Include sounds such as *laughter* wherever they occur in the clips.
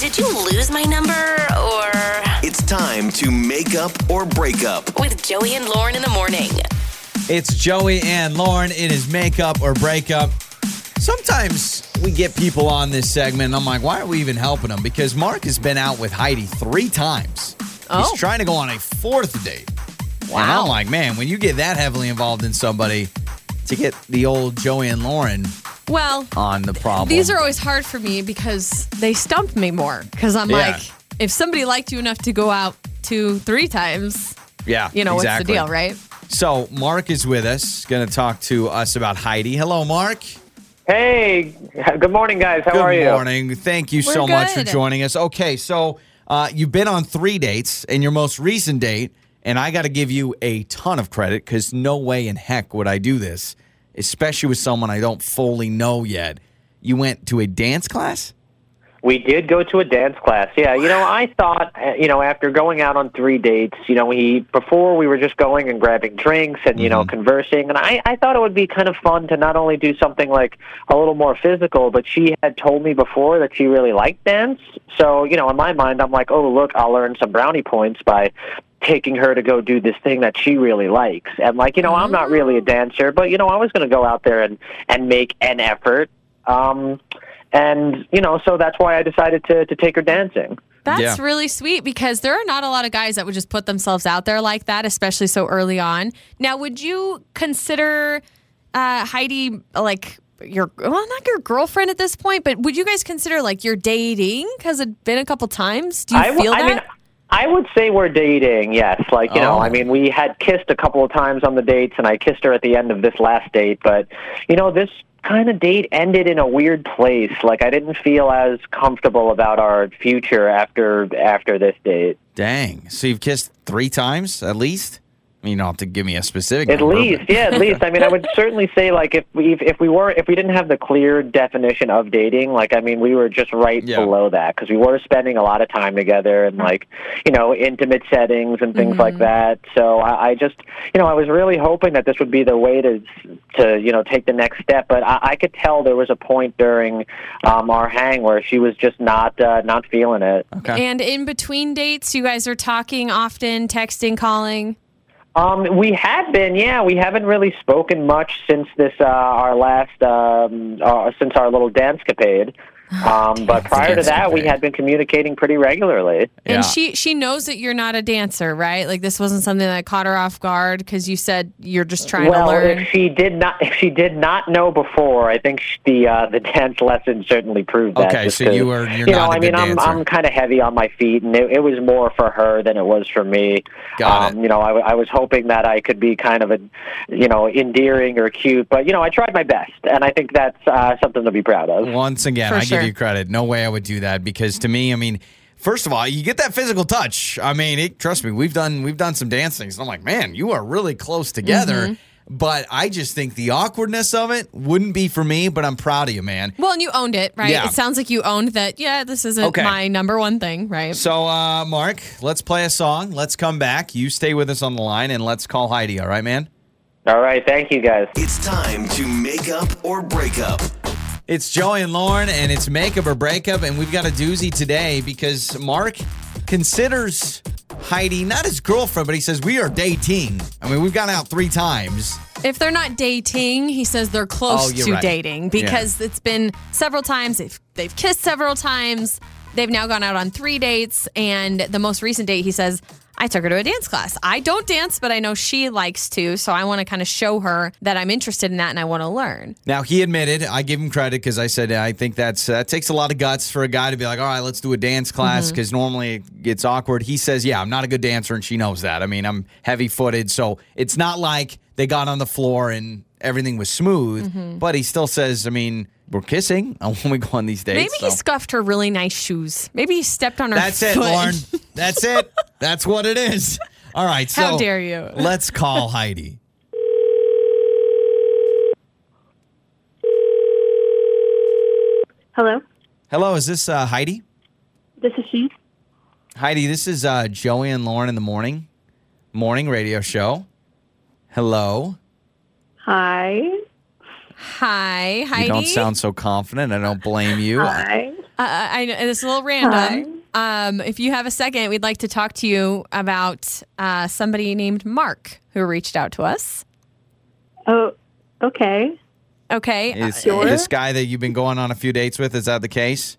Did you lose my number or. It's time to make up or break up. With Joey and Lauren in the morning. It's Joey and Lauren. It is make up or break up. Sometimes we get people on this segment, and I'm like, why are we even helping them? Because Mark has been out with Heidi three times. Oh. He's trying to go on a fourth date. And Wow. I'm like, man, when you get that heavily involved in somebody, to get the old Joey and Lauren Well, on the problem. these are always hard for me because they stump me more. Because I'm Yeah. like, if somebody liked you enough to go out two, three times, yeah, you know, exactly. what's the deal, right? So Mark is with us, going to talk to us about Heidi. Hello, Mark. Hey, good morning, guys. How Good are you? Good morning. Thank you We're so much for joining us. Okay, so uh, you've been on three dates, and your most recent date, and I got to give you a ton of credit because no way in heck would I do this, especially with someone I don't fully know yet. You went to a dance class? We did go to a dance class. Yeah, you know, I thought, uh, you know, after going out on three dates, you know, we before we were just going and grabbing drinks and you know conversing, and I I thought it would be kind of fun to not only do something like a little more physical, but she had told me before that she really liked dance. So you know, in my mind, I'm like, oh look, I'll earn some brownie points by taking her to go do this thing that she really likes. And like, you know, I'm not really a dancer, but you know, I was going to go out there and and make an effort. Um, and you know, so that's why I decided to to take her dancing. That's Yeah. really sweet because there are not a lot of guys that would just put themselves out there like that, especially so early on. Now, would you consider uh, Heidi like your well, not your girlfriend at this point, but would you guys consider like you're dating? Has it been a couple times? Do you I, w- feel I that? mean, I would say we're dating. Yes, like you know, Oh. I mean, we had kissed a couple of times on the dates, and I kissed her at the end of this last date. But you know, this kind of date ended in a weird place. Like I didn't feel as comfortable about our future after after this date. Dang. So you've kissed three times at least? I mean, you don't have to give me a specific At number, least, but- yeah, at least. I mean, I would *laughs* certainly say like if we if we were if we didn't have the clear definition of dating, like I mean, we were just right Yeah. below that because we were spending a lot of time together and like you know intimate settings and things like that. So I, I just you know I was really hoping that this would be the way to to you know take the next step, but I, I could tell there was a point during um, our hang where she was just not uh, not feeling it. Okay. and in between dates, you guys are talking often, texting, calling. Um, we have been, yeah. We haven't really spoken much since this uh, our last um, uh, since our little dance capade. Um, *sighs* but prior to that, we had been communicating pretty regularly. Yeah. And she she knows that you're not a dancer, right? Like this wasn't something that caught her off guard because you said you're just trying well, to learn. if she did not, if she did not know before, I think sh- the uh, the *laughs* dance lesson certainly proved that. Okay, so you were- you're you not know, a I good mean, I'm dancer. I'm kind of heavy on my feet, and it, it was more for her than it was for me. Got um, it. You know, I was hoping that I could be kind of a, you know, endearing or cute, but you know, I tried my best, and I think that's uh, something to be proud of. Once again, For I sure. Give you credit. No way I would do that because to me, I mean, first of all, you get that physical touch. I mean, it, trust me, we've done we've done some dancings. I'm like, man, you are really close together. Mm-hmm. But I just think the awkwardness of it wouldn't be for me. But I'm proud of you, man. well, and you owned it, right? Yeah. It sounds like you owned that. Yeah, this isn't Okay. my number one thing, right? So, uh, Mark, let's play a song. Let's come back. You stay with us on the line, and let's call Heidi. All right, man. All right, thank you guys. It's time to make up or break up. It's Joey and Lauren, and it's makeup or breakup, and we've got a doozy today because Mark considers Heidi not his girlfriend, but he says we are dating. I mean, we've gone out three times. If they're not dating, he says they're close Oh, to right. dating because it's been several times. They've, they've kissed several times. They've now gone out on three dates. And the most recent date, he says, I took her to a dance class. I don't dance, but I know she likes to. So I want to kind of show her that I'm interested in that and I want to learn. Now he admitted, I give him credit because I said I think that's that takes a lot of guts for a guy to be like, all right, let's do a dance class mm-hmm. because normally it gets awkward. He says, yeah, I'm not a good dancer, and she knows that. I mean, I'm heavy footed, so it's not like they got on the floor and everything was smooth. Mm-hmm. But he still says, I mean, we're kissing *laughs* when we go on these dates. Maybe he scuffed her really nice shoes. Maybe he stepped on her That's it. Lauren. *laughs* That's it. That's what it is. All right. So How dare you. Let's call Heidi. Hello, Hello, is this uh, Heidi? this is she. Heidi, this is uh, Joey and Lauren in the morning, morning radio show. Hello. Hi. Hi, Heidi. You don't sound so confident. I don't blame you. Hi. Uh, I know it's a little random. Um, if you have a second, we'd like to talk to you about uh, somebody named Mark who reached out to us. Oh, okay. Okay. Is Uh, this guy that you've been going on a few dates with? Is that the case?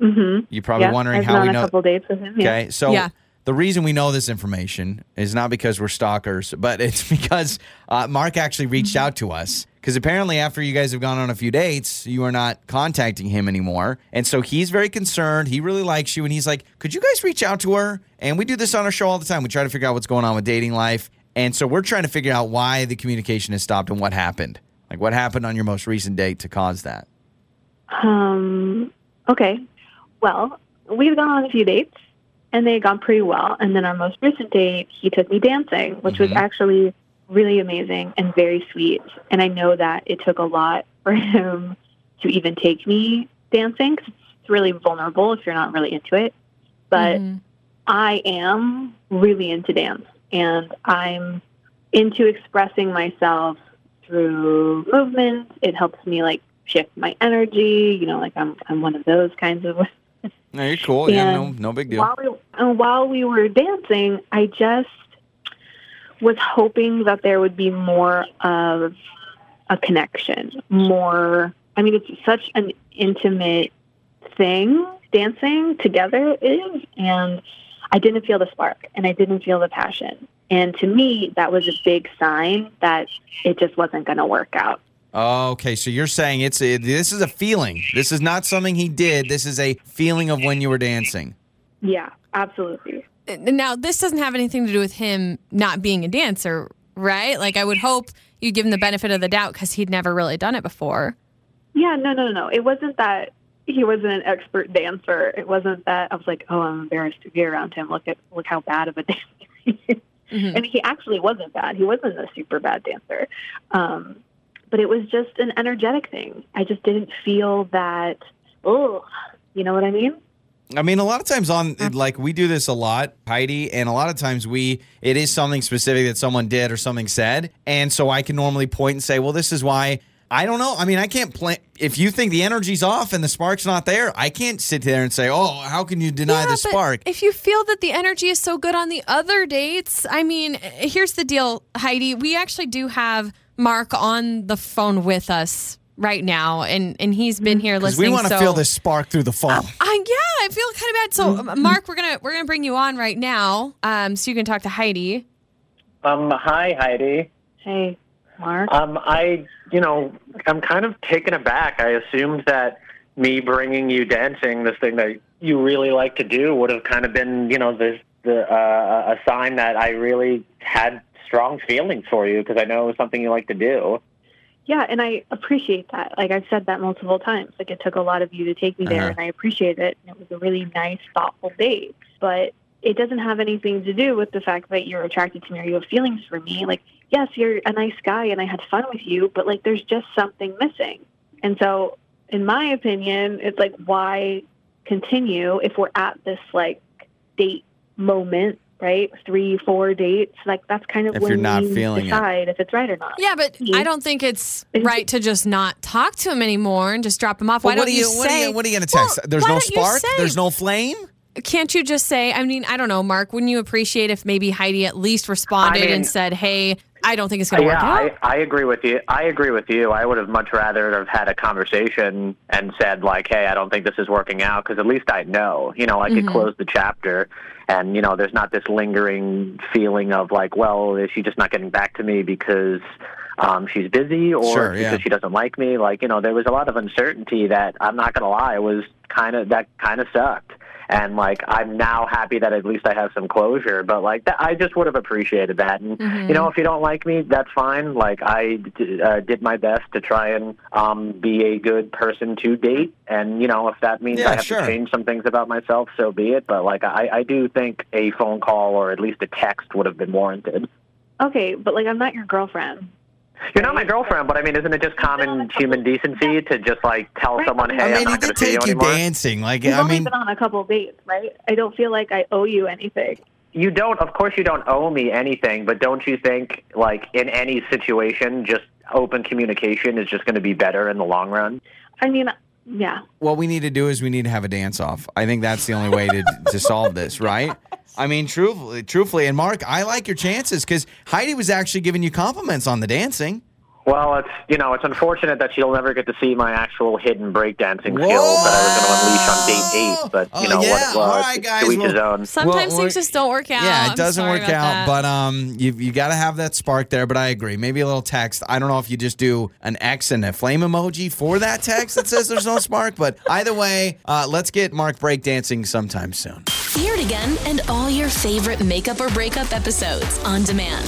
Mm-hmm. You're probably yeah, wondering I've how we know. a couple dates with him. Yeah. Okay, so Yeah. the reason we know this information is not because we're stalkers, but it's *laughs* because uh, Mark actually reached out to us. Because apparently, after you guys have gone on a few dates, you are not contacting him anymore. And so he's very concerned. He really likes you. And he's like, Could you guys reach out to her? And we do this on our show all the time. We try to figure out what's going on with dating life. And so we're trying to figure out why the communication has stopped and what happened. Like, what happened on your most recent date to cause that? Um. Okay. Well, we've gone on a few dates, and they had gone pretty well. And then our most recent date, he took me dancing, which was Mhm. actually really amazing and very sweet. And I know that it took a lot *laughs* for him to even take me dancing 'cause it's really vulnerable if you're not really into it. But mhm. I am really into dance and I'm into expressing myself through movement. It helps me like shift my energy, you know, like I'm I'm one of those kinds of No, you're cool. Yeah, no, no big deal. while we and while we were dancing, I just was hoping that there would be more of a connection, more I mean it's such an intimate thing dancing together is and I didn't feel the spark and I didn't feel the passion. And to me that was a big sign that it just wasn't going to work out. Okay, so you're saying it's a, this is a feeling. This is not something he did. This is a feeling of when you were dancing. Yeah, absolutely. Now, this doesn't have anything to do with him not being a dancer, right? Like, I would hope you give him the benefit of the doubt because he'd never really done it before. Yeah, no, no, no. No. It wasn't that he wasn't an expert dancer. It wasn't that I was like, oh, I'm embarrassed to be around him. Look at look how bad of a *laughs* dancer he is. Mhm. And he actually wasn't bad. He wasn't a super bad dancer. Um, but it was just an energetic thing. I just didn't feel that. Oh, you know what I mean? I mean, a lot of times on uh-huh. like we do this a lot, Heidi, and a lot of times we it is something specific that someone did or something said, and so I can normally point and say, well, this is why. I don't know. I mean, I can't plan. If you think the energy's off and the spark's not there, I can't sit there and say, "Oh, how can you deny Yeah, the spark?" If you feel that the energy is so good on the other dates, I mean, here's the deal, Heidi. We actually do have Mark on the phone with us right now, and and he's been mm. here listening. we want to so- feel this spark through the phone. Uh, I yeah, I feel kind of bad. So, uh, Mark, we're gonna we're gonna bring you on right now, um, so you can talk to Heidi. Um, hi, Heidi. Hey, Mark. Um, I, you know, I'm kind of taken aback. I assumed that me bringing you dancing, this thing that you really like to do, would have kind of been, you know, this the uh, a sign that I really had strong feelings for you because I know it was something you like to do. Yeah, and I appreciate that. Like I've said that multiple times. Like it took a lot of you to take me there, Uh-huh. and I appreciate it. And it was a really nice, thoughtful date. But it doesn't have anything to do with the fact that you're attracted to me or you have feelings for me. Like, yes, you're a nice guy, and I had fun with you, but like, there's just something missing. And so, in my opinion, it's like, why continue if we're at this like date moment? Right, three, four dates. Like that's kind of If when you're not we feeling it. decide if it's right or not. Yeah, but. I mm-hmm. don't think it's mm-hmm. right to just not talk to him anymore and just drop him off. Well, why what don't are you, you what are say? you what are you going to text? Well, There's no spark. say- There's no flame. Can't you just say? I mean, I don't know, Mark. Wouldn't you appreciate if maybe Heidi at least responded I mean- and said, "Hey, I don't think it's going to yeah, work out." I, I agree with you. I agree with you. I would have much rather have had a conversation and said like, "Hey, I don't think this is working out," because at least I know. You know, I could Mhm. close the chapter, and you know, there's not this lingering feeling of like, "Well, is she just not getting back to me because?" Um, she's busy, or Sure, because yeah. she doesn't like me. Like you know, there was a lot of uncertainty that I'm not going to lie was kind of that kind of sucked. And like I'm now happy that at least I have some closure. But like that, I just would have appreciated that. And Mhm. you know, if you don't like me, that's fine. Like I d- uh, did my best to try and um, be a good person to date, and you know, if that means Yeah, I have sure. to change some things about myself, so be it. But like I, I do think a phone call or at least a text would have been warranted. Okay, but like I'm not your girlfriend. You're not my girlfriend, but I mean, isn't it just been on a common human decency to just like tell Right, someone, "Hey, I I'm mean, he not going did to see you take you anymore"? dancing. Like, We've I only mean, been on a couple dates, right? I don't feel like I owe you anything. You don't, of course, you don't owe me anything, but don't you think, like, in any situation, just open communication is just going to be better in the long run? I mean, yeah. what we need to do is we need to have a dance off. I think that's the only way to to solve this, right? *laughs* I mean, truthfully, truthfully, and Mark, I like your chances because Heidi was actually giving you compliments on the dancing. Well, it's you know it's unfortunate that she'll never get to see my actual hidden breakdancing skills that I was going to unleash on date eight. But you Oh, know yeah. what? Well, All right, it's guys, to each his own. Sometimes Well, things just don't work out. Yeah, it doesn't work out, that. but um, you you got to have that spark there. But I agree, maybe a little text. I don't know if you just do an X and a flame emoji for that text that says there's no *laughs* spark, but either way, uh, let's get Mark breakdancing sometime soon. Hear it again and all your favorite makeup or breakup episodes on demand.